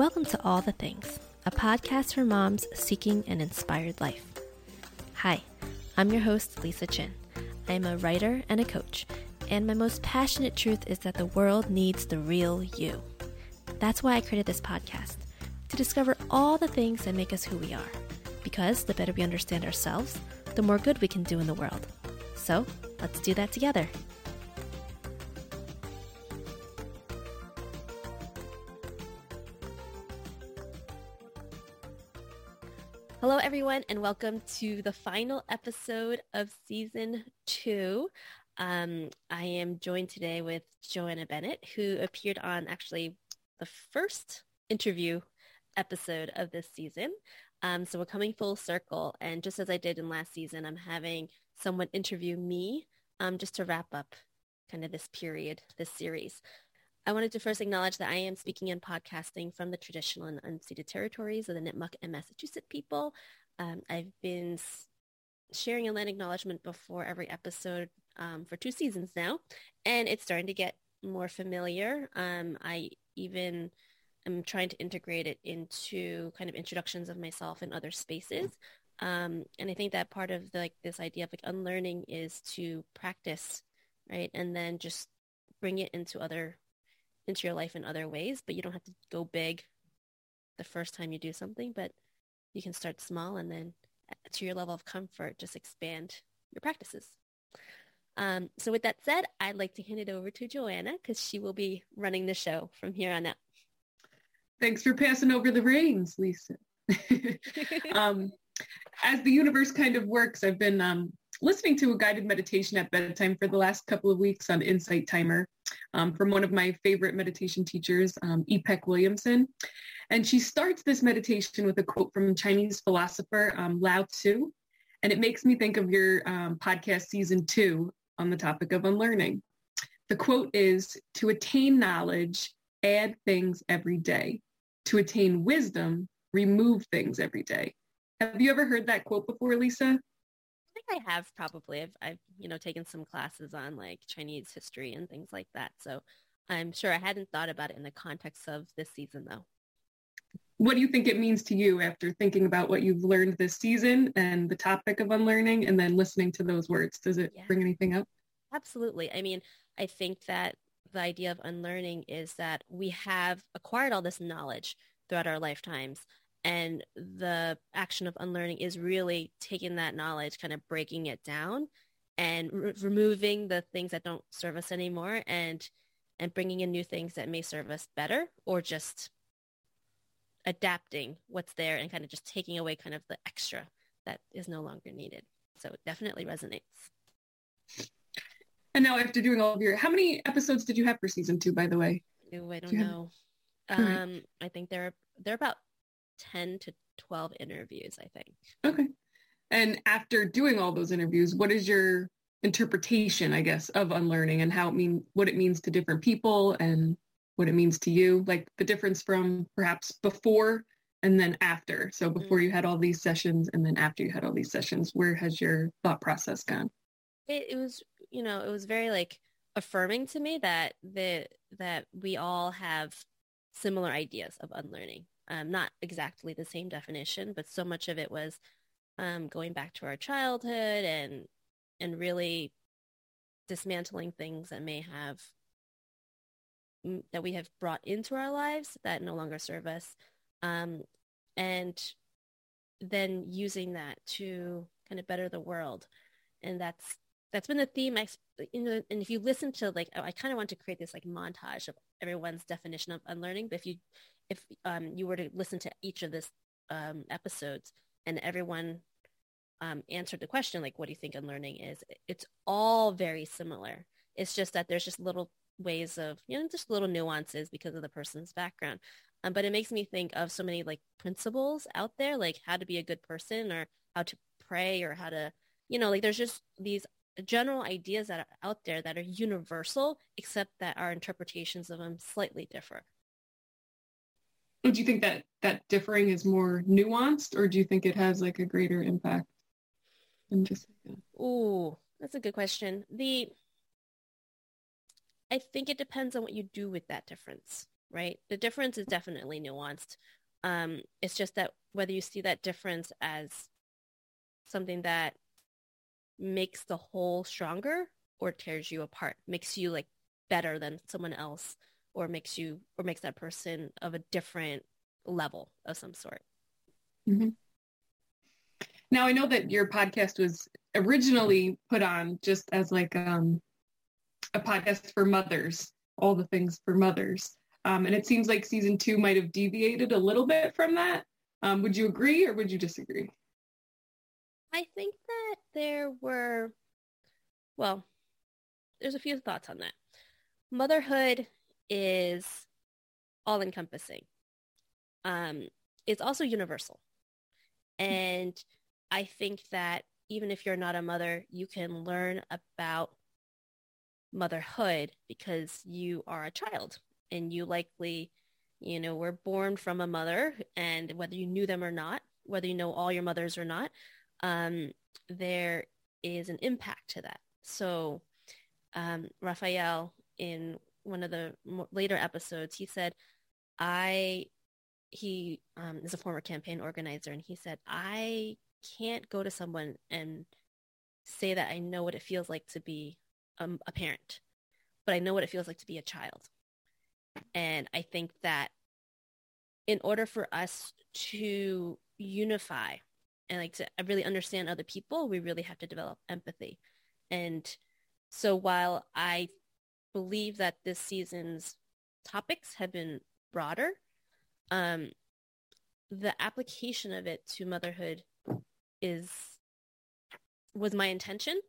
Welcome to All the Things, a podcast for moms seeking an inspired life. Hi, I'm your host, Lisa Chin. I am a writer and a coach, and my most passionate truth is that the world needs the real you. That's why I created this podcast to discover all the things that make us who we are. Because the better we understand ourselves, the more good we can do in the world. So let's do that together. Everyone, and welcome to the final episode of season two. Um, I am joined today with JoAnna Bennett, who appeared on actually the first interview episode of this season. Um, so we're coming full circle. And just as I did in last season, I'm having someone interview me um, just to wrap up kind of this period, this series. I wanted to first acknowledge that I am speaking and podcasting from the traditional and unceded territories of the Nipmuc and Massachusetts people. Um, I've been sharing a land acknowledgement before every episode um, for two seasons now, and it's starting to get more familiar. Um, I even am trying to integrate it into kind of introductions of myself in other spaces. Um, and I think that part of the, like this idea of like unlearning is to practice, right, and then just bring it into other into your life in other ways, but you don't have to go big the first time you do something, but you can start small and then uh, to your level of comfort, just expand your practices. Um, so with that said, I'd like to hand it over to JoAnna because she will be running the show from here on out. Thanks for passing over the reins, Lisa. um, as the universe kind of works, I've been um, listening to a guided meditation at bedtime for the last couple of weeks on Insight Timer um, from one of my favorite meditation teachers, um, Ipek Williamson. And she starts this meditation with a quote from Chinese philosopher um, Lao Tzu. And it makes me think of your um, podcast season two on the topic of unlearning. The quote is, to attain knowledge, add things every day. To attain wisdom, remove things every day. Have you ever heard that quote before, Lisa? Think I have probably. I've, I've, you know, taken some classes on like Chinese history and things like that. So I'm sure I hadn't thought about it in the context of this season though. What do you think it means to you after thinking about what you've learned this season and the topic of unlearning and then listening to those words? Does it yeah. bring anything up? Absolutely. I mean, I think that the idea of unlearning is that we have acquired all this knowledge throughout our lifetimes and the action of unlearning is really taking that knowledge, kind of breaking it down and re- removing the things that don't serve us anymore and and bringing in new things that may serve us better or just adapting what's there and kind of just taking away kind of the extra that is no longer needed. So it definitely resonates. And now after doing all of your, how many episodes did you have for season two, by the way? Ooh, I don't do know. Have... Um, right. I think they're, they're about 10 to 12 interviews, I think. Okay. And after doing all those interviews, what is your interpretation, I guess, of unlearning and how it mean what it means to different people and what it means to you? Like the difference from perhaps before and then after. So before mm-hmm. you had all these sessions and then after you had all these sessions, where has your thought process gone? It, it was, you know, it was very like affirming to me that the that we all have similar ideas of unlearning um, not exactly the same definition, but so much of it was um, going back to our childhood and and really dismantling things that may have that we have brought into our lives that no longer serve us, um, and then using that to kind of better the world, and that's that's been the theme. I, you know, and if you listen to like, I kind of want to create this like montage of everyone's definition of unlearning. But if you if um, you were to listen to each of this um, episodes and everyone um, answered the question, like, what do you think unlearning is? It's all very similar. It's just that there's just little ways of, you know, just little nuances because of the person's background. Um, but it makes me think of so many like principles out there, like how to be a good person or how to pray or how to, you know, like there's just these general ideas that are out there that are universal, except that our interpretations of them slightly differ do you think that that differing is more nuanced or do you think it has like a greater impact than just oh that's a good question the i think it depends on what you do with that difference right? The difference is definitely nuanced. Um, it's just that whether you see that difference as something that makes the whole stronger or tears you apart, makes you like better than someone else or makes you or makes that person of a different level of some sort. Mm-hmm. Now I know that your podcast was originally put on just as like um, a podcast for mothers, all the things for mothers. Um, and it seems like season two might have deviated a little bit from that. Um, would you agree or would you disagree? I think that there were, well, there's a few thoughts on that. Motherhood is all encompassing. Um, it's also universal. And I think that even if you're not a mother, you can learn about motherhood because you are a child and you likely, you know, were born from a mother and whether you knew them or not, whether you know all your mothers or not, um, there is an impact to that. So um, Raphael, in one of the later episodes, he said, I, he um, is a former campaign organizer, and he said, I can't go to someone and say that I know what it feels like to be um, a parent, but I know what it feels like to be a child. And I think that in order for us to unify and like to really understand other people, we really have to develop empathy. And so while I believe that this season's topics have been broader, um, the application of it to motherhood is was my intention.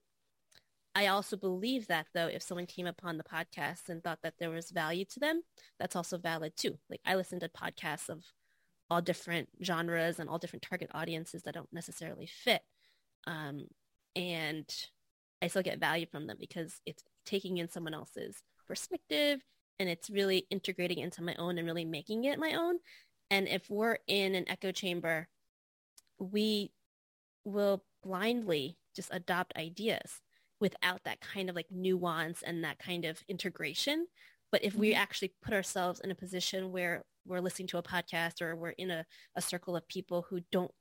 I also believe that though, if someone came upon the podcast and thought that there was value to them, that's also valid too. Like I listen to podcasts of all different genres and all different target audiences that don't necessarily fit. Um, and I still get value from them because it's taking in someone else's perspective and it's really integrating into my own and really making it my own. And if we're in an echo chamber, we will blindly just adopt ideas without that kind of like nuance and that kind of integration. But if we mm-hmm. actually put ourselves in a position where we're listening to a podcast or we're in a, a circle of people who don't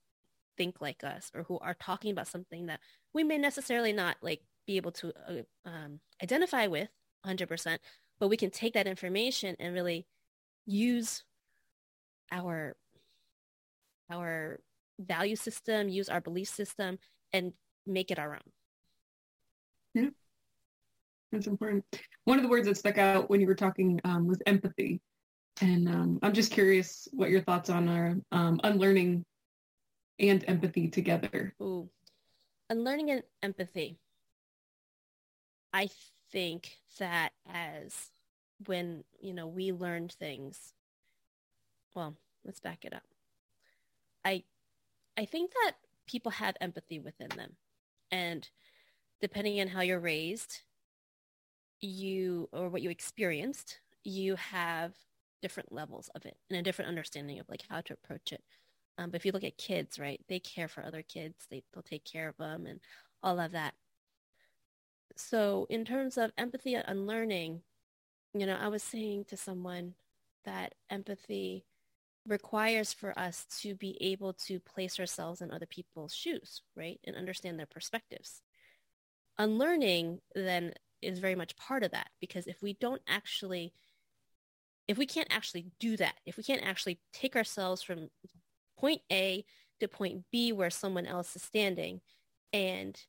think like us or who are talking about something that we may necessarily not like be able to uh, um, identify with 100%, but we can take that information and really use our our value system, use our belief system, and make it our own. Yeah, that's important. One of the words that stuck out when you were talking um, was empathy. And um, I'm just curious what your thoughts on are um, unlearning and empathy together. Ooh. Unlearning and empathy. I think that as when, you know, we learned things, well, let's back it up. I I think that people have empathy within them. And depending on how you're raised, you or what you experienced, you have different levels of it and a different understanding of like how to approach it. Um, but if you look at kids, right, they care for other kids. They, they'll take care of them and all of that. So in terms of empathy and learning, you know, I was saying to someone that empathy requires for us to be able to place ourselves in other people's shoes, right? And understand their perspectives. Unlearning then is very much part of that because if we don't actually if we can't actually do that, if we can't actually take ourselves from point A to point B where someone else is standing and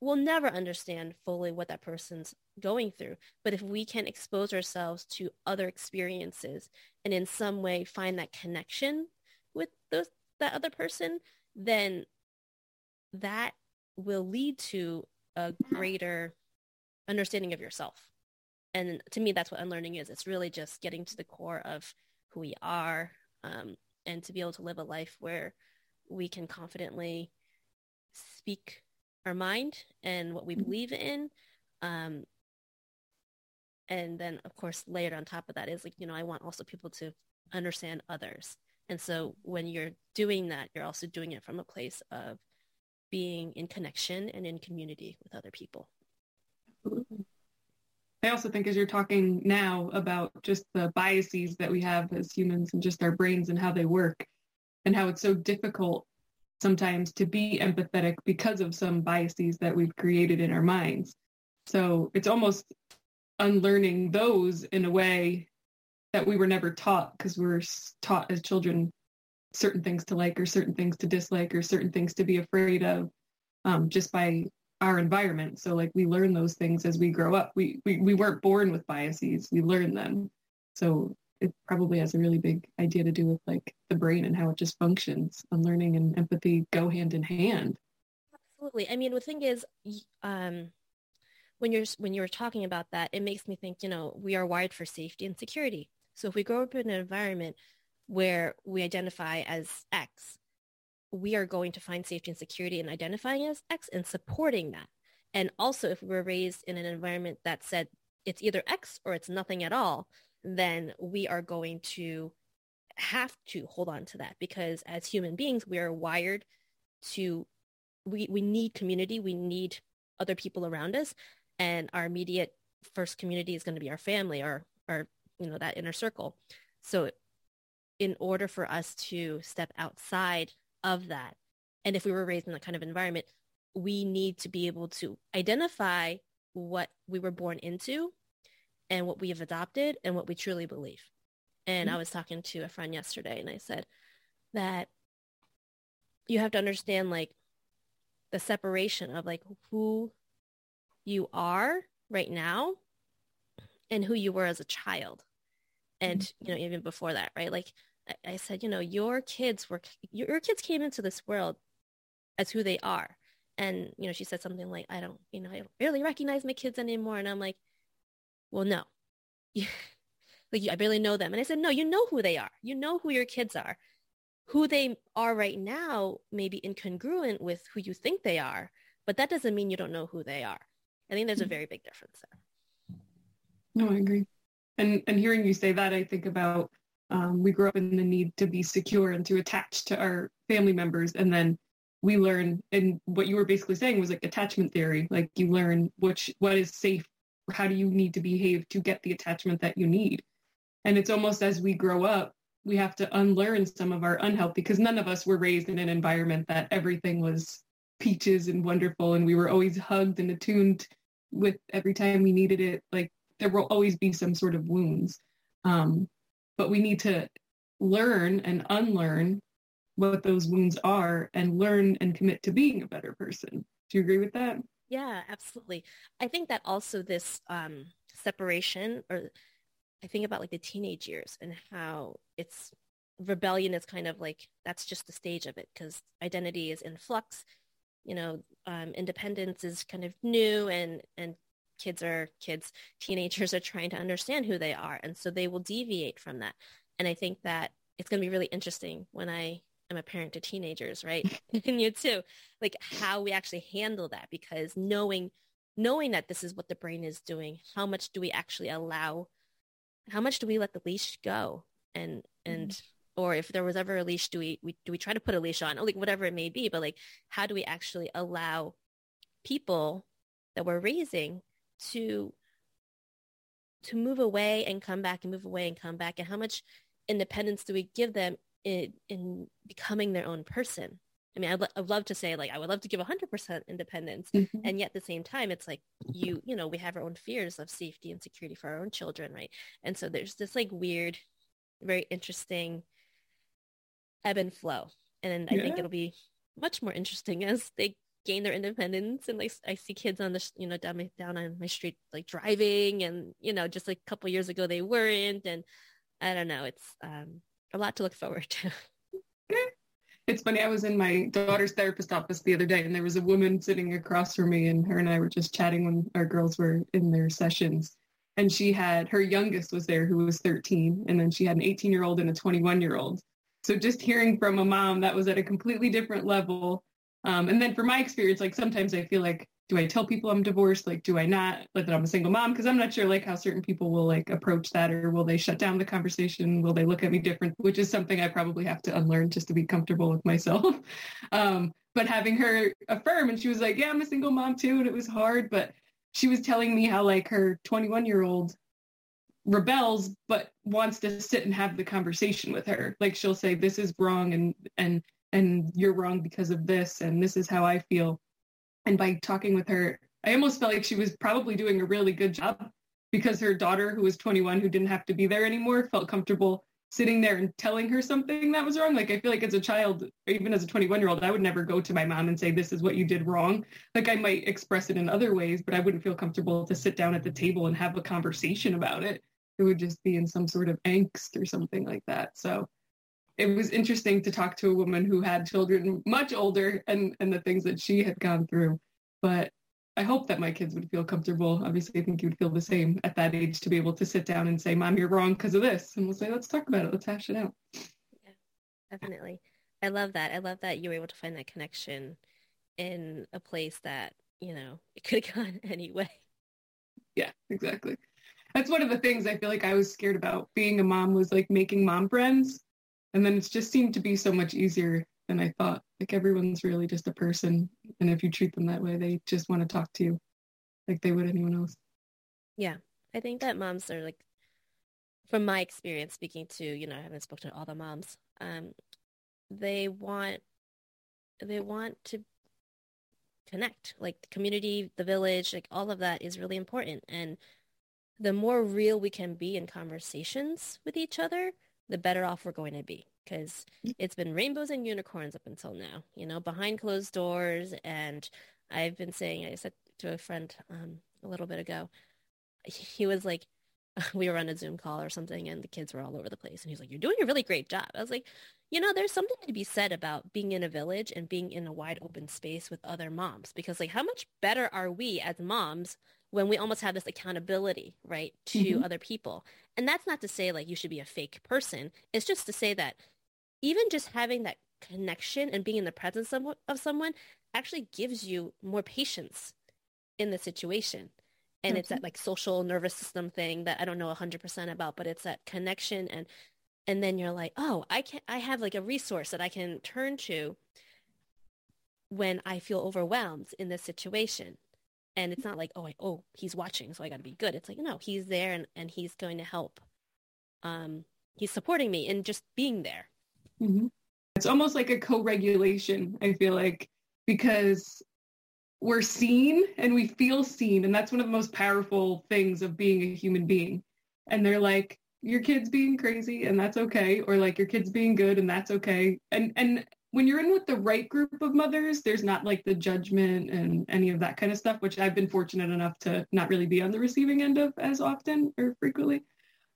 we'll never understand fully what that person's going through. But if we can expose ourselves to other experiences and in some way find that connection with those that other person, then that will lead to a greater understanding of yourself. And to me, that's what unlearning is. It's really just getting to the core of who we are um, and to be able to live a life where we can confidently speak our mind and what we mm-hmm. believe in. Um, and then, of course, layered on top of that is like, you know, I want also people to understand others. And so when you're doing that, you're also doing it from a place of being in connection and in community with other people. I also think as you're talking now about just the biases that we have as humans and just our brains and how they work and how it's so difficult sometimes to be empathetic because of some biases that we've created in our minds. So it's almost unlearning those in a way that we were never taught because we were taught as children certain things to like or certain things to dislike or certain things to be afraid of um, just by our environment. So like we learn those things as we grow up. We, we we weren't born with biases. We learn them. So it probably has a really big idea to do with like the brain and how it just functions. And learning and empathy go hand in hand. Absolutely. I mean, the thing is, um, when you're when you're talking about that, it makes me think. You know, we are wired for safety and security. So if we grow up in an environment where we identify as X, we are going to find safety and security in identifying as X and supporting that. And also, if we were raised in an environment that said it's either X or it's nothing at all, then we are going to have to hold on to that because as human beings, we are wired to, we, we need community. We need other people around us. And our immediate first community is going to be our family or, or, you know, that inner circle. So in order for us to step outside of that. And if we were raised in that kind of environment, we need to be able to identify what we were born into and what we have adopted and what we truly believe. And mm-hmm. I was talking to a friend yesterday and I said that you have to understand like the separation of like who you are right now and who you were as a child. And, mm-hmm. you know, even before that, right? Like I said, you know, your kids were, your kids came into this world as who they are. And, you know, she said something like, I don't, you know, I don't really recognize my kids anymore. And I'm like, well, no, like I barely know them. And I said, no, you know who they are. You know who your kids are. Who they are right now may be incongruent with who you think they are, but that doesn't mean you don't know who they are. I think there's a mm-hmm. very big difference there. No, I agree. And and hearing you say that, I think about um, we grew up in the need to be secure and to attach to our family members. And then we learn, and what you were basically saying was like attachment theory. Like you learn which, what is safe, how do you need to behave to get the attachment that you need. And it's almost as we grow up, we have to unlearn some of our unhealthy, because none of us were raised in an environment that everything was peaches and wonderful and we were always hugged and attuned with every time we needed it. Like there will always be some sort of wounds. Um, but we need to learn and unlearn what those wounds are and learn and commit to being a better person. Do you agree with that? Yeah, absolutely. I think that also this um, separation, or I think about like the teenage years and how it's rebellion is kind of like that's just the stage of it because identity is in flux. You know, um, independence is kind of new, and and kids are kids, teenagers are trying to understand who they are. And so they will deviate from that. And I think that it's going to be really interesting when I am a parent to teenagers, right? and you too, like how we actually handle that because knowing, knowing that this is what the brain is doing, how much do we actually allow, how much do we let the leash go? And, and, mm-hmm or if there was ever a leash, do we, we do we try to put a leash on, or like whatever it may be, but like how do we actually allow people that we're raising to to move away and come back and move away and come back and how much independence do we give them in, in becoming their own person. I mean I'd, I'd love to say like i would love to give 100% independence mm-hmm. and yet at the same time it's like you you know we have our own fears of safety and security for our own children right? And so there's this like weird very interesting ebb and flow. And i think it'll be much more interesting as they gain their independence and like I see kids on the you know down my, down on my street like driving and you know just like a couple years ago they weren't. And I don't know it's um a lot to look forward to. It's funny. I was in my daughter's therapist office the other day, and there was a woman sitting across from me, and her and I were just chatting when our girls were in their sessions. And she had her youngest was there, who was 13, and then she had an 18 year old and a 21 year old. So just hearing from a mom that was at a completely different level um, and then for my experience, like sometimes I feel like, do I tell people I'm divorced? Like, do I not? Like that I'm a single mom? Because I'm not sure like how certain people will like approach that or will they shut down the conversation? Will they look at me different? Which is something I probably have to unlearn just to be comfortable with myself. Um, but having her affirm and she was like, yeah, I'm a single mom too. And it was hard, but she was telling me how like her 21 year old rebels but wants to sit and have the conversation with her like she'll say this is wrong and and and you're wrong because of this and this is how i feel and by talking with her i almost felt like she was probably doing a really good job because her daughter who was 21 who didn't have to be there anymore felt comfortable sitting there and telling her something that was wrong. Like I feel like as a child, even as a 21 year old, I would never go to my mom and say, this is what you did wrong. Like I might express it in other ways, but I wouldn't feel comfortable to sit down at the table and have a conversation about it. It would just be in some sort of angst or something like that. So it was interesting to talk to a woman who had children much older and, and the things that she had gone through. But I hope that my kids would feel comfortable. Obviously, I think you would feel the same at that age to be able to sit down and say, Mom, you're wrong because of this. And we'll say, let's talk about it. Let's hash it out. Yeah, definitely. I love that. I love that you were able to find that connection in a place that, you know, it could have gone anyway. Yeah, exactly. That's one of the things I feel like I was scared about being a mom was like making mom friends. And then it just seemed to be so much easier than I thought. Like everyone's really just a person, and if you treat them that way, they just want to talk to you like they would anyone else. Yeah, I think that moms are like, from my experience speaking to, you know, I haven't spoken to all the moms. Um, they want, they want to connect. Like the community, the village, like all of that is really important. And the more real we can be in conversations with each other, the better off we're going to be because it's been rainbows and unicorns up until now, you know, behind closed doors. And I've been saying, I said to a friend um, a little bit ago, he was like, we were on a Zoom call or something and the kids were all over the place. And he's like, you're doing a really great job. I was like, you know, there's something to be said about being in a village and being in a wide open space with other moms because like how much better are we as moms when we almost have this accountability, right, to mm-hmm. other people. And that's not to say like you should be a fake person. It's just to say that even just having that connection and being in the presence of, of someone actually gives you more patience in the situation. And it's that like social nervous system thing that I don't know 100% about, but it's that connection and and then you're like, "Oh, I can I have like a resource that I can turn to when I feel overwhelmed in this situation." And it's not like, "Oh, I, oh, he's watching, so I got to be good." It's like, "No, he's there and and he's going to help." Um he's supporting me in just being there. Mm-hmm. It's almost like a co-regulation, I feel like, because we're seen and we feel seen. And that's one of the most powerful things of being a human being. And they're like, your kid's being crazy and that's okay. Or like your kid's being good and that's okay. And and when you're in with the right group of mothers, there's not like the judgment and any of that kind of stuff, which I've been fortunate enough to not really be on the receiving end of as often or frequently.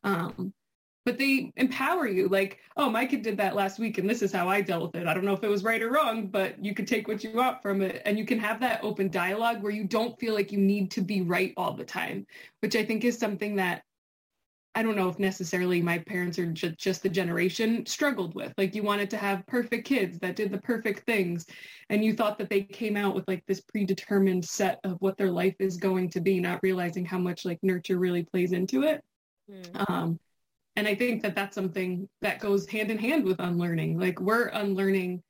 Um, but they empower you like oh my kid did that last week and this is how i dealt with it i don't know if it was right or wrong but you could take what you want from it and you can have that open dialogue where you don't feel like you need to be right all the time which i think is something that i don't know if necessarily my parents or ju- just the generation struggled with. Like you wanted to have perfect kids that did the perfect things and you thought that they came out with like this predetermined set of what their life is going to be not realizing how much like nurture really plays into it. Mm. um and i think that that's something that goes hand in hand with unlearning. Like we're unlearning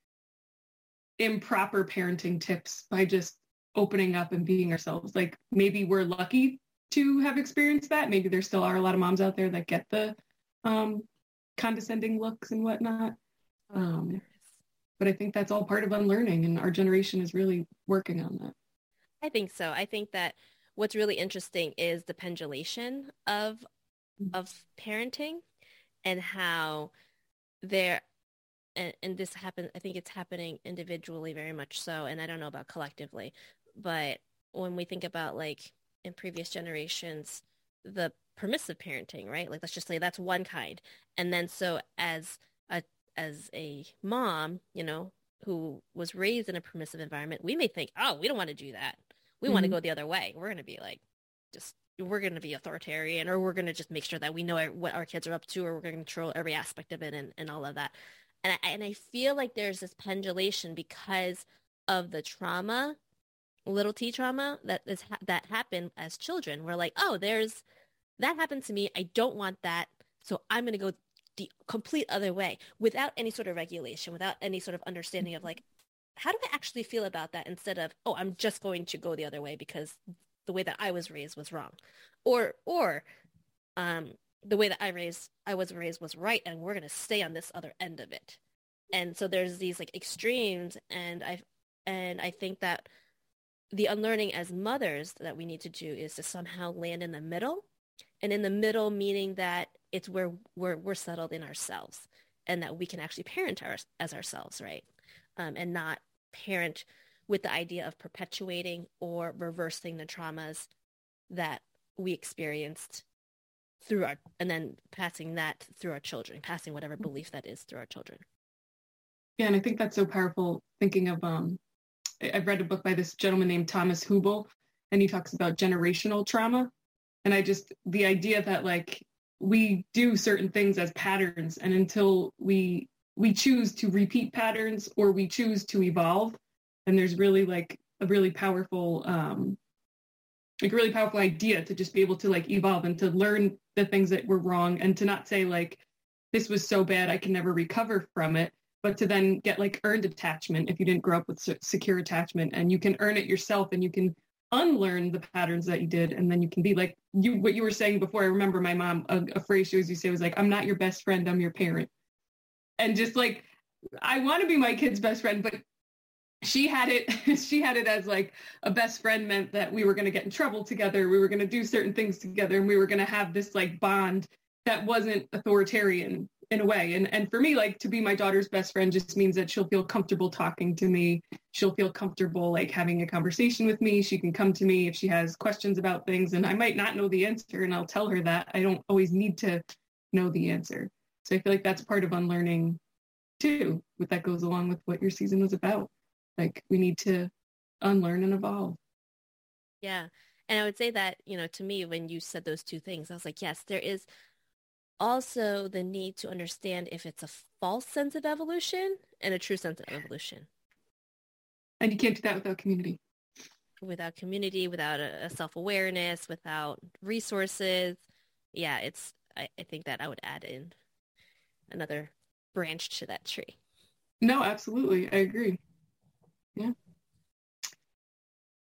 improper parenting tips by just opening up and being ourselves. Like maybe we're lucky to have experienced that. Maybe there still are a lot of moms out there that get the um, condescending looks and whatnot. Um, but i think that's all part of unlearning and our generation is really working on that. I think so. I think that what's really interesting is the pendulation of of parenting and how there and, and this happens i think it's happening individually very much so and i don't know about collectively but when we think about like in previous generations the permissive parenting right like let's just say that's one kind and then so as a as a mom you know who was raised in a permissive environment we may think oh we don't want to do that we mm-hmm. want to go the other way we're going to be like just we're going to be authoritarian or we're going to just make sure that we know what our kids are up to or we're going to control every aspect of it and, and all of that. And I, and I feel like there's this pendulation because of the trauma, little t trauma that is that happened as children. We're like, oh, there's that happened to me. I don't want that. So I'm going to go the complete other way without any sort of regulation, without any sort of understanding of like, how do I actually feel about that instead of, oh, I'm just going to go the other way because the way that I was raised was wrong, or or um, the way that I raised I was raised was right, and we're gonna stay on this other end of it. And so there's these like extremes, and I and I think that the unlearning as mothers that we need to do is to somehow land in the middle, and in the middle meaning that it's where we're we're settled in ourselves, and that we can actually parent our, as ourselves, right, um, and not parent with the idea of perpetuating or reversing the traumas that we experienced through our and then passing that through our children passing whatever belief that is through our children. Yeah and i think that's so powerful thinking of um i've read a book by this gentleman named thomas Hübl, and he talks about generational trauma. And i just the idea that like we do certain things as patterns and until we we choose to repeat patterns or we choose to evolve and there's really like a really powerful um like a really powerful idea to just be able to like evolve and to learn the things that were wrong and to not say like this was so bad I can never recover from it but to then get like earned attachment if you didn't grow up with secure attachment and you can earn it yourself and you can unlearn the patterns that you did and then you can be like you what you were saying before i remember my mom a, a phrase she always used to say was like i'm not your best friend i'm your parent. And just like i want to be my kid's best friend but she had it she had it as like a best friend meant that we were going to get in trouble together we were going to do certain things together and we were going to have this like bond that wasn't authoritarian in a way. And and for me like to be my daughter's best friend just means that she'll feel comfortable talking to me. She'll feel comfortable like having a conversation with me. She can come to me if she has questions about things and i might not know the answer and i'll tell her that. I don't always need to know the answer. So i feel like that's part of unlearning too what that goes along with what your season was about. Like we need to unlearn and evolve. Yeah. And I would say that, you know, to me, when you said those two things, I was like, yes, there is also the need to understand if it's a false sense of evolution and a true sense of evolution. And you can't do that without community. Without community, without a, a self-awareness, without resources. Yeah, it's, I, I think that I would add in another branch to that tree. No, absolutely. I agree. Yeah.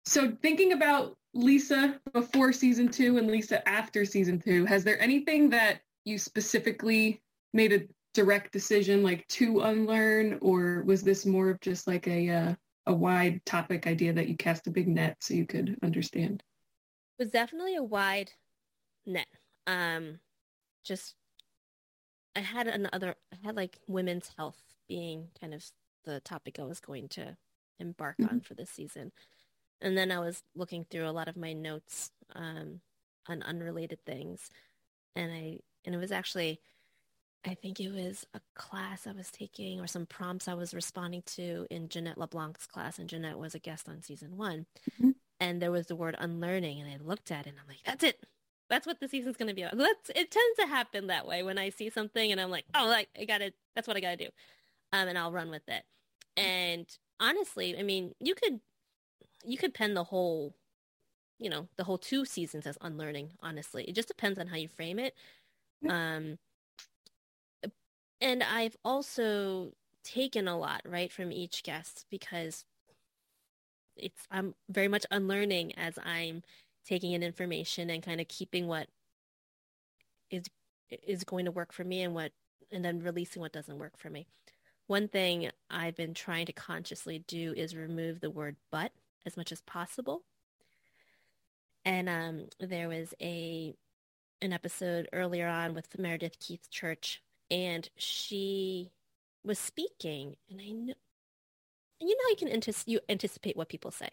So thinking about Lisa before season two and Lisa after season two, has there anything that you specifically made a direct decision like to unlearn, or was this more of just like a uh, a wide topic idea that you cast a big net so you could understand? It was definitely a wide net. Um, just I had another, I had like women's health being kind of the topic I was going to embark mm-hmm. on for this season. And then I was looking through a lot of my notes um, on unrelated things, and I and it was actually, I think it was a class I was taking or some prompts I was responding to in Jeanette LeBlanc's class, and Jeanette was a guest on season one, mm-hmm. and there was the word unlearning, and I looked at it and I'm like, that's it. That's what the season's going to be about. That's it tends to happen that way when I see something and I'm like, oh, like I got to. That's what I got to do, um, and I'll run with it. And honestly, I mean, you could you could pen the whole you know, the whole two seasons as unlearning, honestly. It just depends on how you frame it. Um and I've also taken a lot, right, from each guest because it's I'm very much unlearning as I'm taking in information and kind of keeping what is is going to work for me and what and then releasing what doesn't work for me. One thing I've been trying to consciously do is remove the word but as much as possible. And um, there was a an episode earlier on with Meredith Keith Church, and she was speaking, and I know, and you know, you can you anticipate what people say,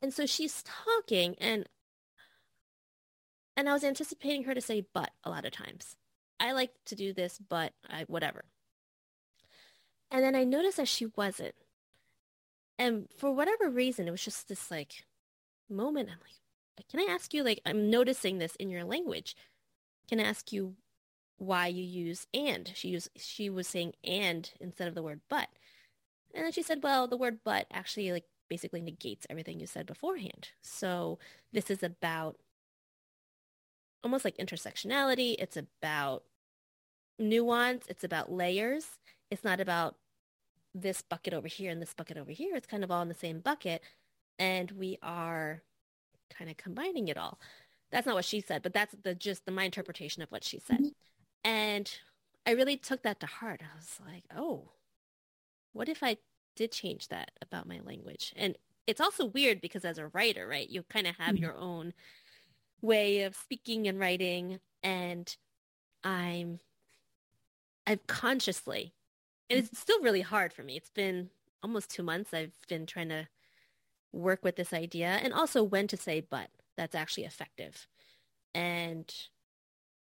and so she's talking, and and I was anticipating her to say "but" a lot of times. I like to do this, but I whatever. And then I noticed that she wasn't. And for whatever reason, it was just this like moment. I'm like, can I ask you, like, I'm noticing this in your language. Can I ask you why you use and? She used, she was saying and instead of the word but. And then she said, well, the word but actually like basically negates everything you said beforehand. So this is about almost like intersectionality. It's about nuance. It's about layers. It's not about this bucket over here and this bucket over here. It's kind of all in the same bucket. And we are kind of combining it all. That's not what she said, but that's the just the my interpretation of what she said. Mm-hmm. And I really took that to heart. I was like, oh, what if I did change that about my language? And it's also weird because as a writer, right, you kind of have mm-hmm. your own way of speaking and writing and I'm I've consciously and it's still really hard for me. It's been almost 2 months I've been trying to work with this idea and also when to say but that's actually effective. And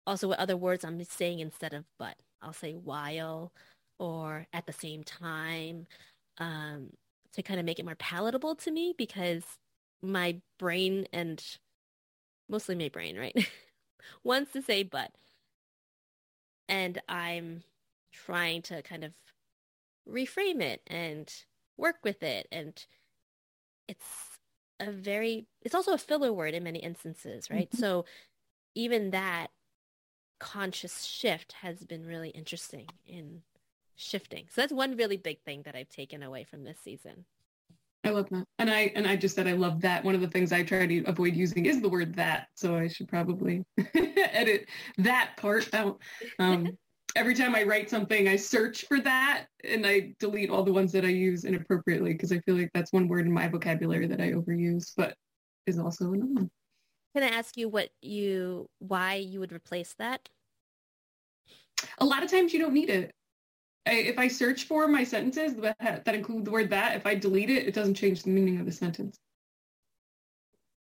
also what other words I'm saying instead of but. I'll say while or at the same time um, to kind of make it more palatable to me because my brain and mostly my brain, right, wants to say but. And I'm trying to kind of reframe it and work with it. And it's a very, it's also a filler word in many instances, right? Mm-hmm. So even that conscious shift has been really interesting in shifting. So that's one really big thing that I've taken away from this season. I love that. And I and I just said I love that. One of the things I try to avoid using is the word that. So I should probably edit that part out. Um, every time I write something, I search for that and I delete all the ones that I use inappropriately because I feel like that's one word in my vocabulary that I overuse, but is also another one. Can I ask you what you why you would replace that? A lot of times you don't need it. I, if I search for my sentences that, that include the word that, if I delete it, it doesn't change the meaning of the sentence.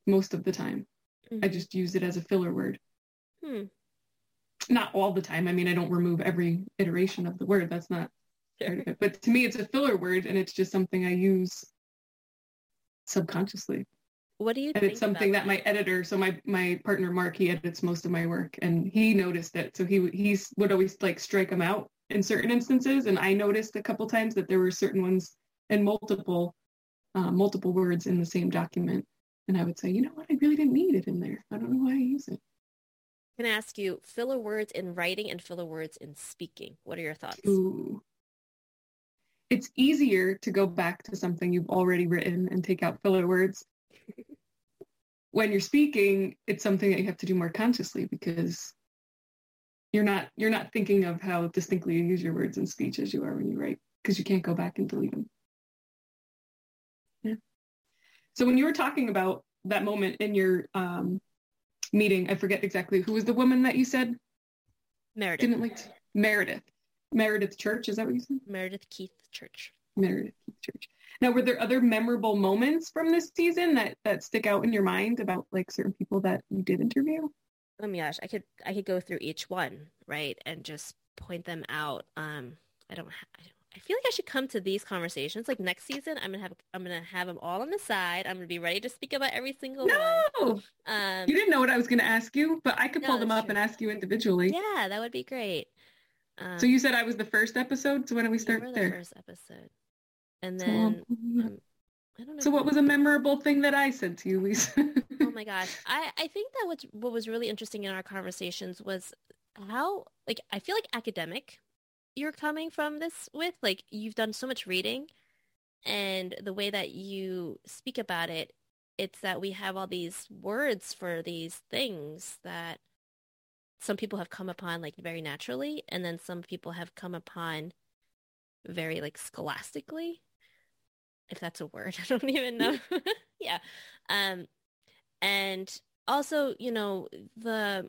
Most of the time. Mm-hmm. I just use it as a filler word. Hmm. Not all the time. I mean, I don't remove every iteration of the word. That's not part of it. But to me, it's a filler word and it's just something I use subconsciously. What do you and it's something that, that, my editor, so my my partner Mark, he edits most of my work, and he noticed it. So he he's would always like strike them out in certain instances, and I noticed a couple times that there were certain ones and multiple uh, multiple words in the same document, and I would say, you know what, I really didn't need it in there. I don't know why I use it. I'm gonna ask you filler words in writing and filler words in speaking. What are your thoughts? Ooh. It's easier to go back to something you've already written and take out filler words when you're speaking, it's something that you have to do more consciously because you're not you're not thinking of how distinctly you use your words in speech as you are when you write because you can't go back and delete them. Yeah. So when you were talking about that moment in your um, meeting, I forget exactly who was the woman that you said Meredith. Didn't like to, Meredith. Meredith Church, is that what you said? Meredith Keith Church. Meredith Keith Church. Now, were there other memorable moments from this season that that stick out in your mind about like certain people that you did interview? Oh my gosh, I could I could go through each one, right, and just point them out. Um, I don't. Ha- I feel like I should come to these conversations like next season. I'm gonna have I'm gonna have them all on the side. I'm gonna be ready to speak about every single no! one. Um, you didn't know what I was gonna ask you, but I could no, pull them up true. and ask you individually. Yeah, that would be great. Um, so you said I was the first episode. So why don't we start the there? First episode. And then um, I don't know. So what was a memorable thing that I said to you, Lisa? oh my gosh. I, I think that what what was really interesting in our conversations was how like I feel like academic you're coming from this with. Like you've done so much reading and the way that you speak about it, it's that we have all these words for these things that some people have come upon like very naturally and then some people have come upon very like scholastically if that's a word. I don't even know. yeah. Um, and also, you know, the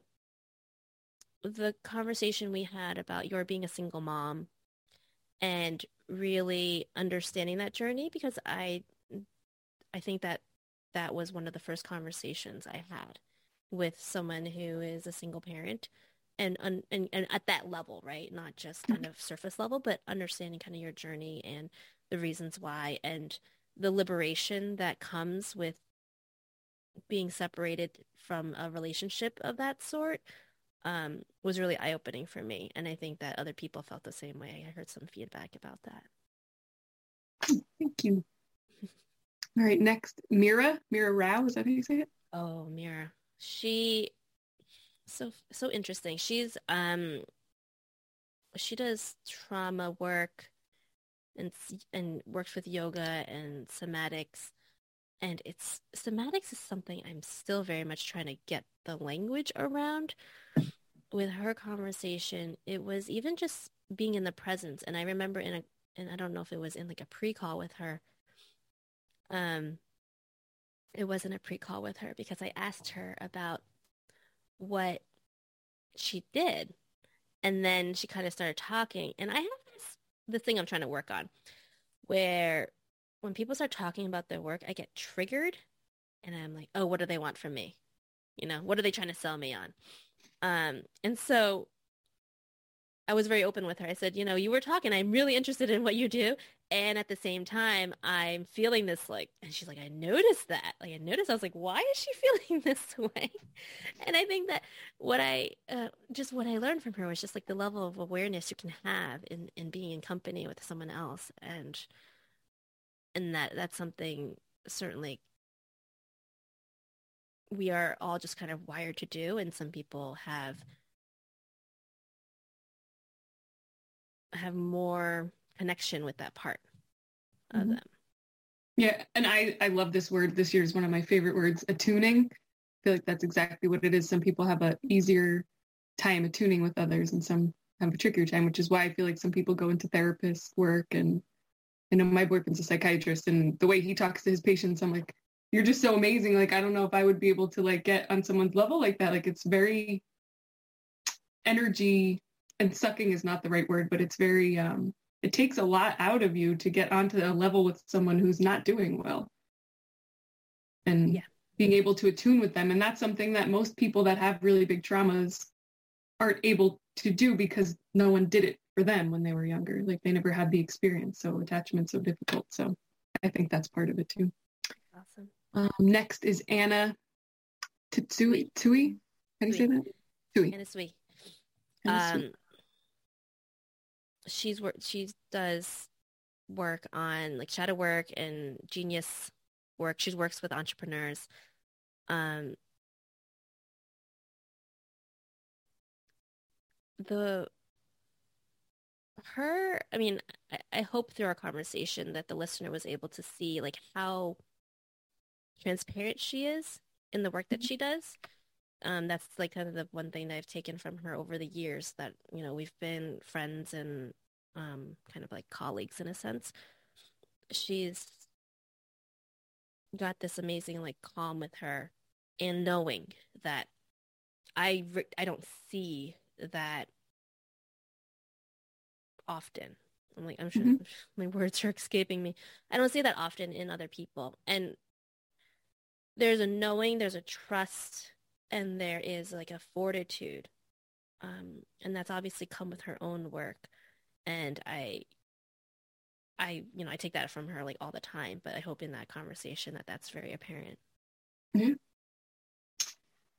the conversation we had about your being a single mom and really understanding that journey because I I think that that was one of the first conversations I had with someone who is a single parent and, and and at that level, right? Not just kind of surface level, but understanding kind of your journey and the reasons why and the liberation that comes with being separated from a relationship of that sort um, was really eye opening for me. And I think that other people felt the same way. I heard some feedback about that. Thank you. All right, next, Mira. Mira Rao, is that how you say it? Oh, Mira. She so so interesting. She's um she does trauma work and and works with yoga and somatics and it's somatics is something I'm still very much trying to get the language around. With her conversation, it was even just being in the presence, and I remember in a, and I don't know if it was in like a pre-call with her. Um, it wasn't a pre-call with her because I asked her about what she did, and then she kind of started talking, and I have this the thing I'm trying to work on, where when people start talking about their work, I get triggered and I'm like, oh, what do they want from me? You know, what are they trying to sell me on? Um, and so I was very open with her. I said, you know, you were talking, I'm really interested in what you do. And at the same time, I'm feeling this like, and she's like, I noticed that. Like, I noticed, I was like, why is she feeling this way? And I think that what I, uh, just what I learned from her was just like the level of awareness you can have in, in being in company with someone else. And, and that that's something certainly we are all just kind of wired to do and some people have have more connection with that part of mm-hmm. them. Yeah and i i love this word. This year is one of my favorite words attuning. I feel like that's exactly what it is. Some people have a easier time attuning with others and some have a trickier time which is why i feel like some people go into therapist work and I know my boyfriend's a psychiatrist and the way he talks to his patients, I'm like, you're just so amazing. Like, I don't know if I would be able to like get on someone's level like that. Like it's very energy and sucking is not the right word, but it's very, um, it takes a lot out of you to get onto a level with someone who's not doing well. And yeah. being able to attune with them. And that's something that most people that have really big traumas aren't able to do because no one did it for them when they were younger. Like they never had the experience, so attachment's so difficult. So I think that's part of it too. Awesome. Um, next is Anna Tsui. Tsui? How do you say that? Tsui. Anna Tsui. Um, she's work. She does work on like shadow work and genius work. She works with entrepreneurs. Um, the her i mean I, I, hope through our conversation that the listener was able to see like how transparent she is in the work that mm-hmm. she does um, that's like kind of the one thing that i've taken from her over the years that you know we've been friends and um, kind of like colleagues in a sense she's got this amazing like calm with her and knowing that i i don't see that often. I'm like, I'm sure mm-hmm. my words are escaping me. I don't see that often in other people. And there's a knowing, there's a trust, and there is like a fortitude. Um, and that's obviously come with her own work. And I, I, you know, I take that from her like all the time, but I hope in that conversation that that's very apparent. Mm-hmm.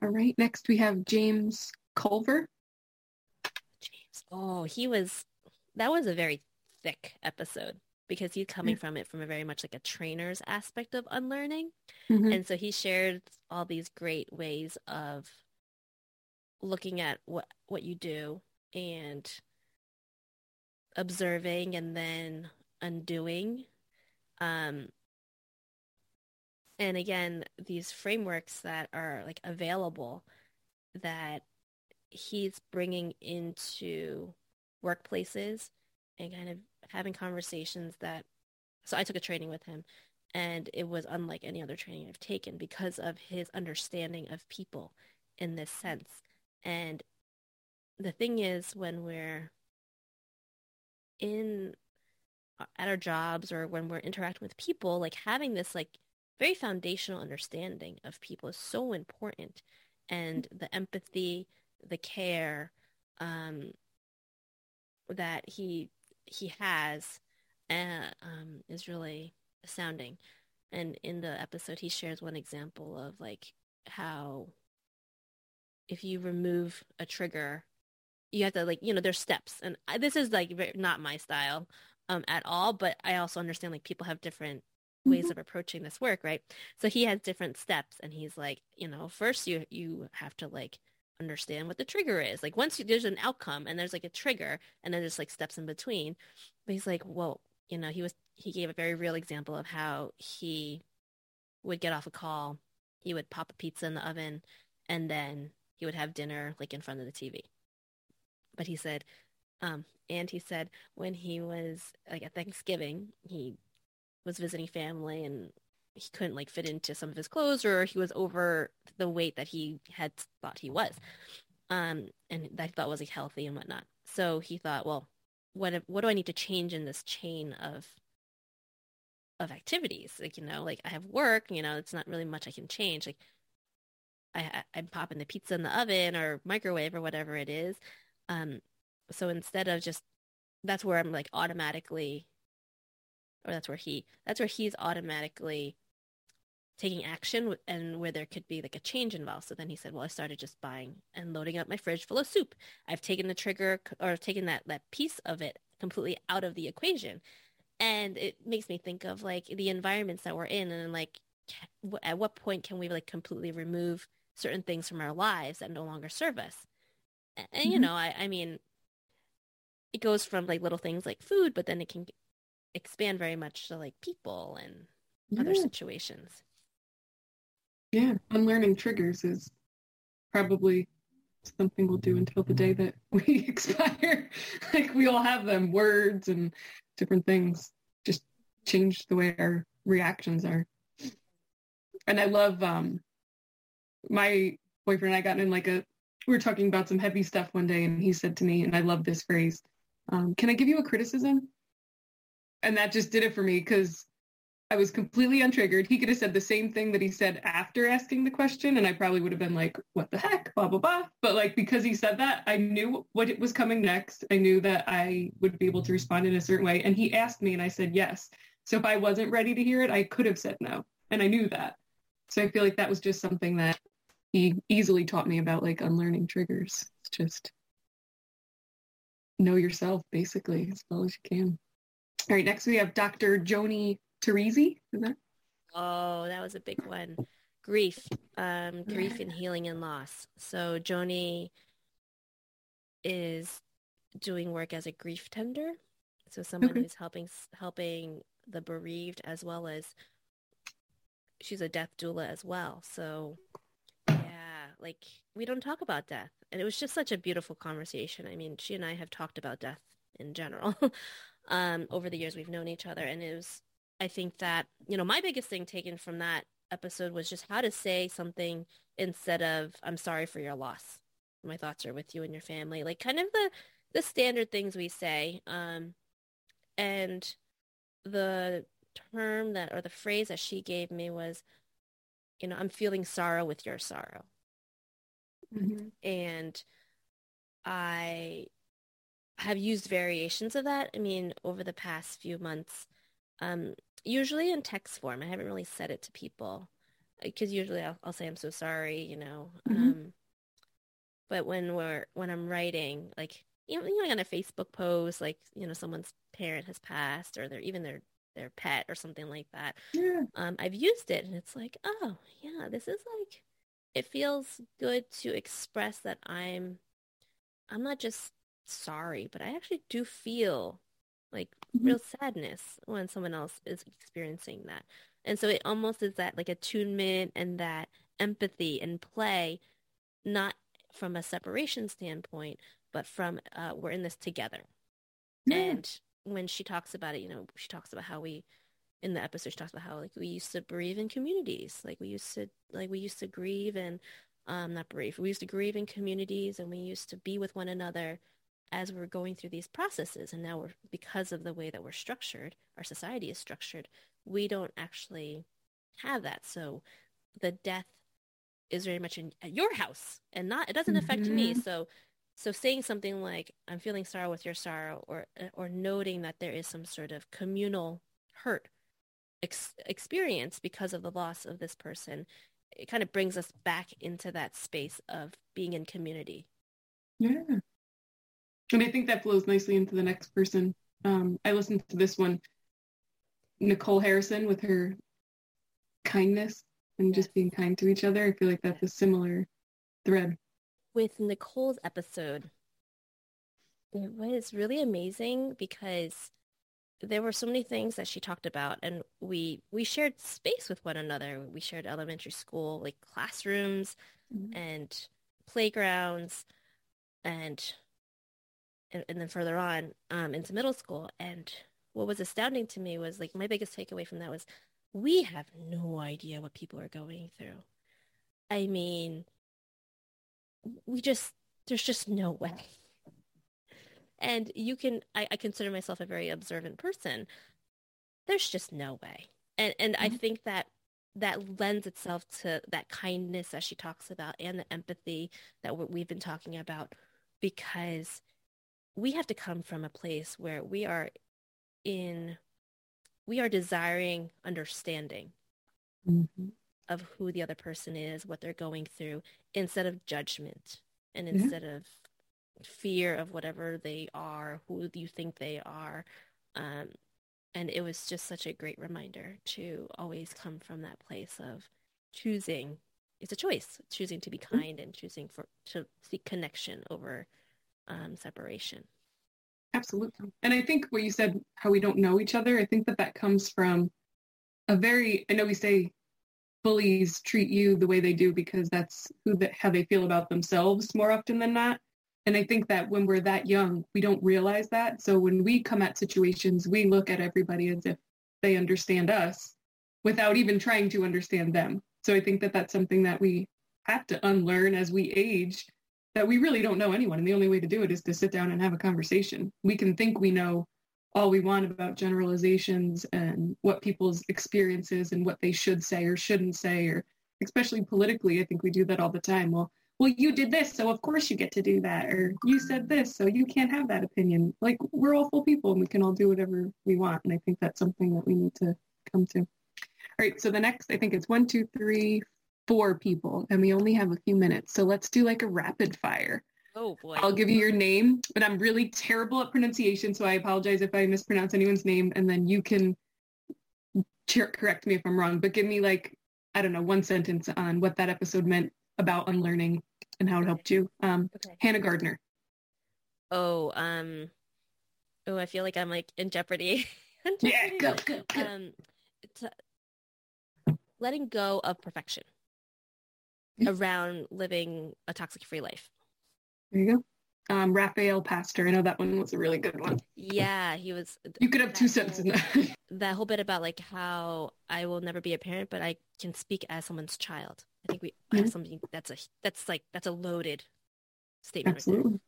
All right. Next we have James Culver. James. Oh, he was that was a very thick episode because he's coming mm-hmm. from it from a very much like a trainer's aspect of unlearning. Mm-hmm. And so he shared all these great ways of looking at what what you do and observing and then undoing um and again these frameworks that are like available that he's bringing into workplaces and kind of having conversations that so I took a training with him and it was unlike any other training I've taken because of his understanding of people in this sense. And the thing is when we're in uh, at our jobs or when we're interacting with people, like having this like very foundational understanding of people is so important. And the empathy, the care, um, that he he has uh, um, is really astounding. And in the episode, he shares one example of like how if you remove a trigger, you have to like you know there's steps, and I, this is like not my style um, at all. But I also understand like people have different ways mm-hmm. of approaching this work, right? So he has different steps, and he's like, you know, first you you have to like understand what the trigger is. Like once you, there's an outcome and there's like a trigger and then there's like steps in between. But he's like, well, you know, he was he gave a very real example of how he would get off a call, he would pop a pizza in the oven, and then he would have dinner like in front of the TV. But he said, um, and he said when he was like at Thanksgiving, he was visiting family and he couldn't like fit into some of his clothes or he was over the weight that he had thought he was. Um, and that he thought was like healthy and whatnot. So he thought, well, what what do I need to change in this chain of of activities? Like, you know, like I have work, you know, it's not really much I can change. Like I I'm popping the pizza in the oven or microwave or whatever it is. Um, so instead of just that's where I'm like automatically or that's where he that's where he's automatically taking action and where there could be like a change involved. So then he said, well, I started just buying and loading up my fridge full of soup. I've taken the trigger or taken that, that piece of it completely out of the equation. And it makes me think of like the environments that we're in and like at what point can we like completely remove certain things from our lives that no longer serve us? And, mm-hmm. you know, I, I mean, it goes from like little things like food, but then it can expand very much to like people and yeah. other situations. Yeah, unlearning triggers is probably something we'll do until the day that we expire. like we all have them, words and different things. Just change the way our reactions are. And I love um my boyfriend and I got in like a we were talking about some heavy stuff one day and he said to me, and I love this phrase, um, can I give you a criticism? And that just did it for me because I was completely untriggered. He could have said the same thing that he said after asking the question, and I probably would have been like, what the heck, blah, blah, blah. But like, because he said that, I knew what it was coming next. I knew that I would be able to respond in a certain way. And he asked me, and I said yes. So if I wasn't ready to hear it, I could have said no. And I knew that. So I feel like that was just something that he easily taught me about, like unlearning triggers. It's just know yourself, basically, as well as you can. All right, next we have Dr. Joni Teresi. That? Oh, that was a big one. Grief, um, grief and healing and loss. So Joni is doing work as a grief tender. So someone okay. who's helping helping the bereaved as well as she's a death doula as well. So yeah, like we don't talk about death. And it was just such a beautiful conversation. I mean, she and I have talked about death in general. um, over the years we've known each other and it was I think that, you know, my biggest thing taken from that episode was just how to say something instead of I'm sorry for your loss. My thoughts are with you and your family. Like kind of the the standard things we say. Um and the term that or the phrase that she gave me was you know, I'm feeling sorrow with your sorrow. Mm-hmm. And I have used variations of that. I mean, over the past few months, um, usually in text form. I haven't really said it to people because usually I'll, I'll, say I'm so sorry, you know. Mm-hmm. Um, but when we're when I'm writing, like you know, you know, on a Facebook post, like you know, someone's parent has passed, or they're even their their pet or something like that. Yeah. Um, I've used it, and it's like, oh yeah, this is like, it feels good to express that I'm, I'm not just sorry, but I actually do feel like mm-hmm. real sadness when someone else is experiencing that. And so it almost is that like attunement and that empathy and play, not from a separation standpoint, but from uh, we're in this together. Yeah. And when she talks about it, you know, she talks about how we in the episode she talks about how like we used to grieve in communities. Like we used to like we used to grieve and um not grieve. We used to grieve in communities and we used to be with one another as we're going through these processes and now we're because of the way that we're structured our society is structured we don't actually have that. So the death is very much in at your house and not it doesn't affect mm-hmm. me so so saying something like i'm feeling sorrow with your sorrow or or noting that there is some sort of communal hurt ex- experience because of the loss of this person it kind of brings us back into that space of being in community. Yeah and I think that flows nicely into the next person. Um, I listened to this one, Nicole Harrison, with her kindness and just being kind to each other. I feel like that's a similar thread. With Nicole's episode, it was really amazing because there were so many things that she talked about and we we shared space with one another we shared elementary school like classrooms mm-hmm. and playgrounds and, and and then further on um into middle school. And what was astounding to me was like my biggest takeaway from that was we have no idea what people are going through. I mean we just there's just no way. And you can I, I consider myself a very observant person. There's just no way. And and mm-hmm. i think that that lends itself to that kindness that she talks about and the empathy that we've been talking about because we have to come from a place where we are in we are desiring understanding mm-hmm. of who the other person is what they're going through instead of judgment and instead of fear of whatever they are, who you think they are. Um, and it was just such a great reminder to always come from that place of choosing. It's a choice, choosing to be mm-hmm. kind and choosing for to seek connection over um, separation. Absolutely. And I think what you said, how we don't know each other, I think that that comes from a very, I know we say bullies treat you the way they do because that's who the, how they feel about themselves more often than not. And I think that when we're that young, we don't realize that. So when we come at situations, we look at everybody as if they understand us without even trying to understand them. So I think that that's something that we have to unlearn as we age that we really don't know anyone. And the only way to do it is to sit down and have a conversation. We can think we know all we want about generalizations and what people's experiences and what they should say or shouldn't say, or especially politically, I think we do that all the time. Well, well, you did this, so of course you get to do that. Or you said this, so you can't have that opinion. Like we're all full people and we can all do whatever we want. And I think that's something that we need to come to. All right, so the next, I think it's one, two, three, four people, and we only have a few minutes. So let's do like a rapid fire. Oh boy. I'll give you your name, but I'm really terrible at pronunciation, so I apologize if I mispronounce anyone's name, and then you can correct me if I'm wrong. But give me like I don't know one sentence on what that episode meant about unlearning and how it helped you. Um, okay. Hannah Gardner. Oh, um, oh, I feel like I'm like in jeopardy. jeopardy. Yeah, go, go, go. Um, uh, letting go of perfection. around living a toxic-free life. There you go. Um, Raphael Pastor. I know that one was a really good one. Yeah, he was. You could have two sentences in that. that whole bit about like how I will never be a parent, but I can speak as someone's child. I think we mm-hmm. have something that's a that's like that's a loaded statement. Absolutely. Right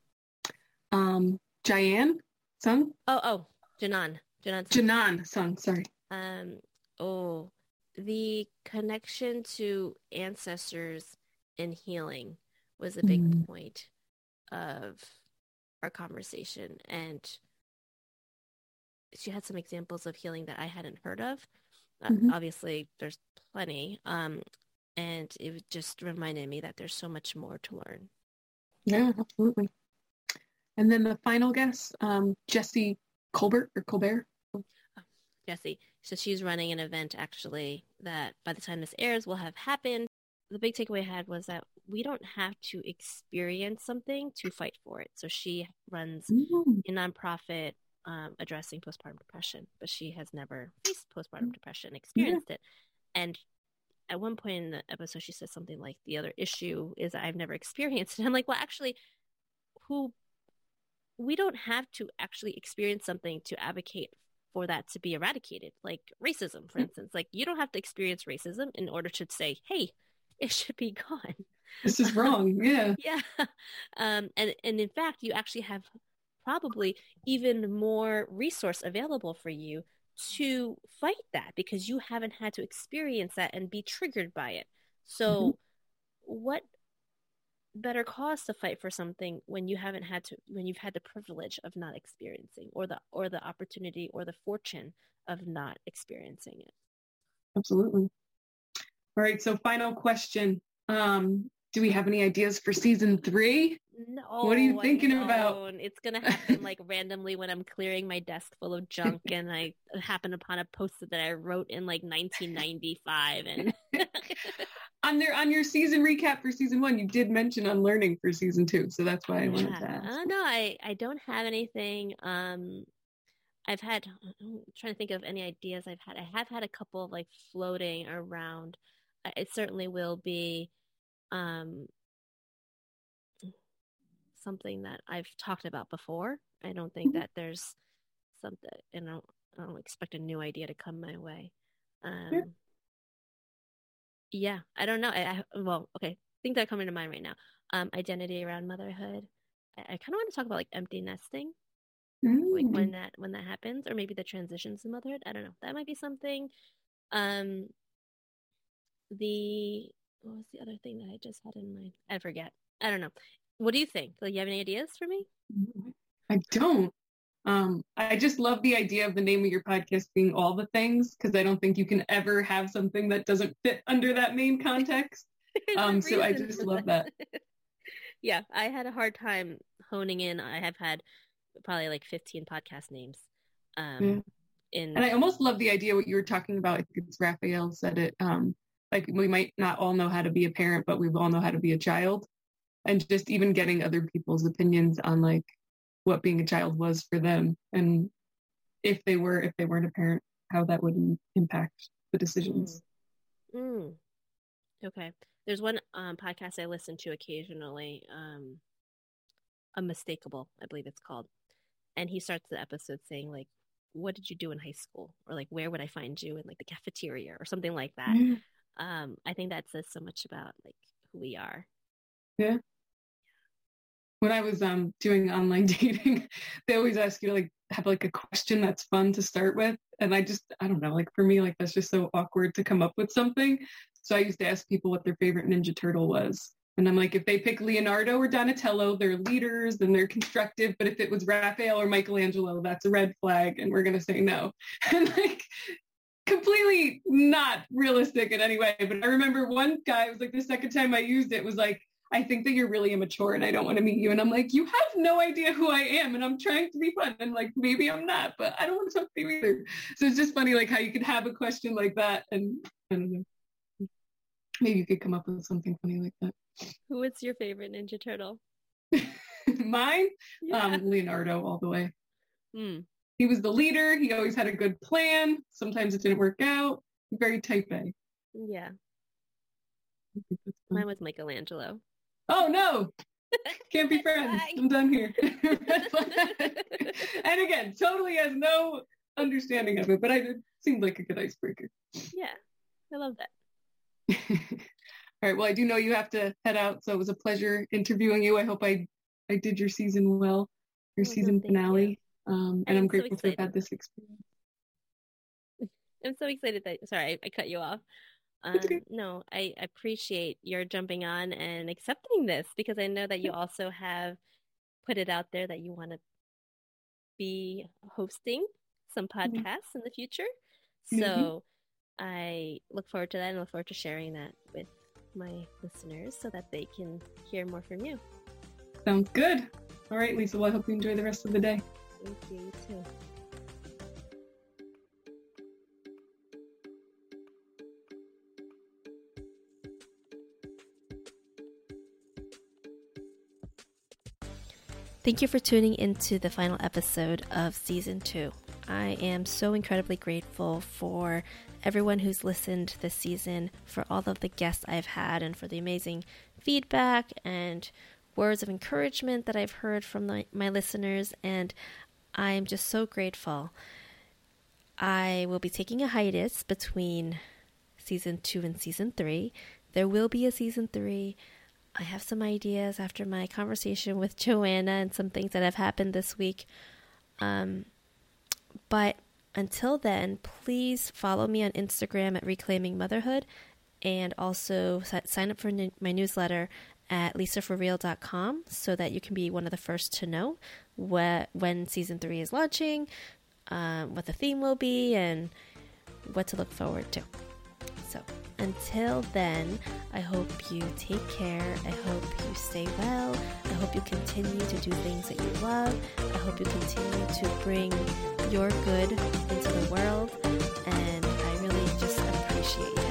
um, Jayan Sung. Oh, oh, Janan. Janan. Janan Sung. Sorry. Um. Oh, the connection to ancestors and healing was a big mm. point of our conversation, and she had some examples of healing that I hadn't heard of. Uh, mm-hmm. Uh, obviously, there's plenty. Um, and it just reminded me that there's so much more to learn. Yeah, absolutely. And then the final guest, um, Jessie Colbert or Colbert. Oh, Jessie. So she's running an event actually that by the time this airs will have happened. The big takeaway I had was that we don't have to experience something to fight for it. So she runs mm-hmm. a nonprofit um, addressing postpartum depression, but she has never faced postpartum mm. depression, experienced yeah. it. And at one point in the episode, she says something like, "The other issue is I've never experienced it." I'm like, well, actually, who we don't have to actually experience something to advocate for that to be eradicated, like racism, for mm. instance. Like you don't have to experience racism in order to say, "Hey, it should be gone." This is wrong. Yeah. yeah. Um, and and in fact, you actually have probably even more resource available for you to fight that because you haven't had to experience that and be triggered by it. So, mm-hmm. what better cause to fight for something when you haven't had to when you've had the privilege of not experiencing or the or the opportunity or the fortune of not experiencing it absolutely all right so final question um do we have any ideas for season three no, what are you thinking about? It's gonna happen like randomly when I'm clearing my desk full of junk, and I happen upon a post that I wrote in like 1995. And on their on your season recap for season one, you did mention unlearning for season two, so that's why I wanted yeah. to ask. Uh, no, I I don't have anything. Um, I've had I'm trying to think of any ideas I've had. I have had a couple like floating around. It certainly will be um something that I've talked about before. I don't think mm-hmm. that there's something, and I don't, I don't expect a new idea to come my way. Um, yeah. yeah, I don't know. I, I well, okay, things that coming to mind right now. Um, identity around motherhood. I, I kind of want to talk about like empty nesting, mm. like when mm. that when that happens, or maybe the transitions to motherhood. I don't know. That might be something. Um, the what was the other thing that I just had in mind? I forget. I don't know. What do you think? Like, you have any ideas for me? I don't. Um, I just love the idea of the name of your podcast being all the things because I don't think you can ever have something that doesn't fit under that main context. um, so I just love that. yeah, I had a hard time honing in. I have had probably like 15 podcast names. Um, yeah. in... And I almost love the idea what you were talking about. I think it's Raphael said it. Um, like we might not all know how to be a parent, but we all know how to be a child. And just even getting other people's opinions on like what being a child was for them and if they were if they weren't a parent how that would impact the decisions. Mm. Mm. okay. There's one um, podcast i listen to occasionally um, unmistakable i believe it's called. And he starts the episode saying like what did you do in high school? Or like where would i find you in like the cafeteria? or something like that. Mm. Um, i think that says so much about like who we are yeah when I was um, doing online dating, they always ask you to like have like a question that's fun to start with. And I just, I don't know, like for me, like that's just so awkward to come up with something. So I used to ask people what their favorite Ninja Turtle was. And I'm like, if they pick Leonardo or Donatello, they're leaders and they're constructive. But if it was Raphael or Michelangelo, that's a red flag. And we're to say no. And like, completely not realistic in any way. But I remember one guy, it was like the second time I used it, was like, I think that you're really immature and I don't want to meet you. And I'm like, you have no idea who I am. And I'm trying to be fun. And like, maybe I'm not, but I don't want to talk to you either. So it's just funny, like how you could have a question like that. And I don't know. Maybe you could come up with something funny like that. Who is your favorite Ninja Turtle? Mine? Yeah. Um, Leonardo all the way. Mm. He was the leader. He always had a good plan. Sometimes it didn't work out. Very type A. Yeah. Mine was Michelangelo oh no, can't be friends. I'm done here. and again, totally has no understanding of it, but I it seemed like a good icebreaker. Yeah, I love that. All right. Well, I do know you have to head out, so it was a pleasure interviewing you. I hope I I did your season well, your oh, season finale, um, and I'm, I'm grateful so to have had this experience. I'm so excited that sorry I, I cut you off. Um, no, I appreciate your jumping on and accepting this because I know that you also have put it out there that you want to be hosting some mm-hmm. podcasts mm-hmm. in the future. So mm-hmm. I look forward to that and look forward to sharing that with my listeners so that they can hear more from you. Sounds good. All right, Lisa. Well, I hope you enjoy the rest of the day. You too. Thank you for tuning into the final episode of season two. I am so incredibly grateful for everyone who's listened this season, for all of the guests I've had, and for the amazing feedback and words of encouragement that I've heard from the, my listeners. And I'm just so grateful. I will be taking a hiatus between season two and season three. There will be a season three. I have some ideas after my conversation with JoAnna and some things that have happened this week. Um, but until then, please follow me on Instagram at Reclaiming Motherhood and also sign up for my newsletter at lisaforreal.com so that you can be one of the first to know what when season three is launching, um, what the theme will be, and what to look forward to. So until then, I hope you take care. I hope you stay well. I hope you continue to do things that you love. I hope you continue to bring your good into the world. And I really just appreciate you.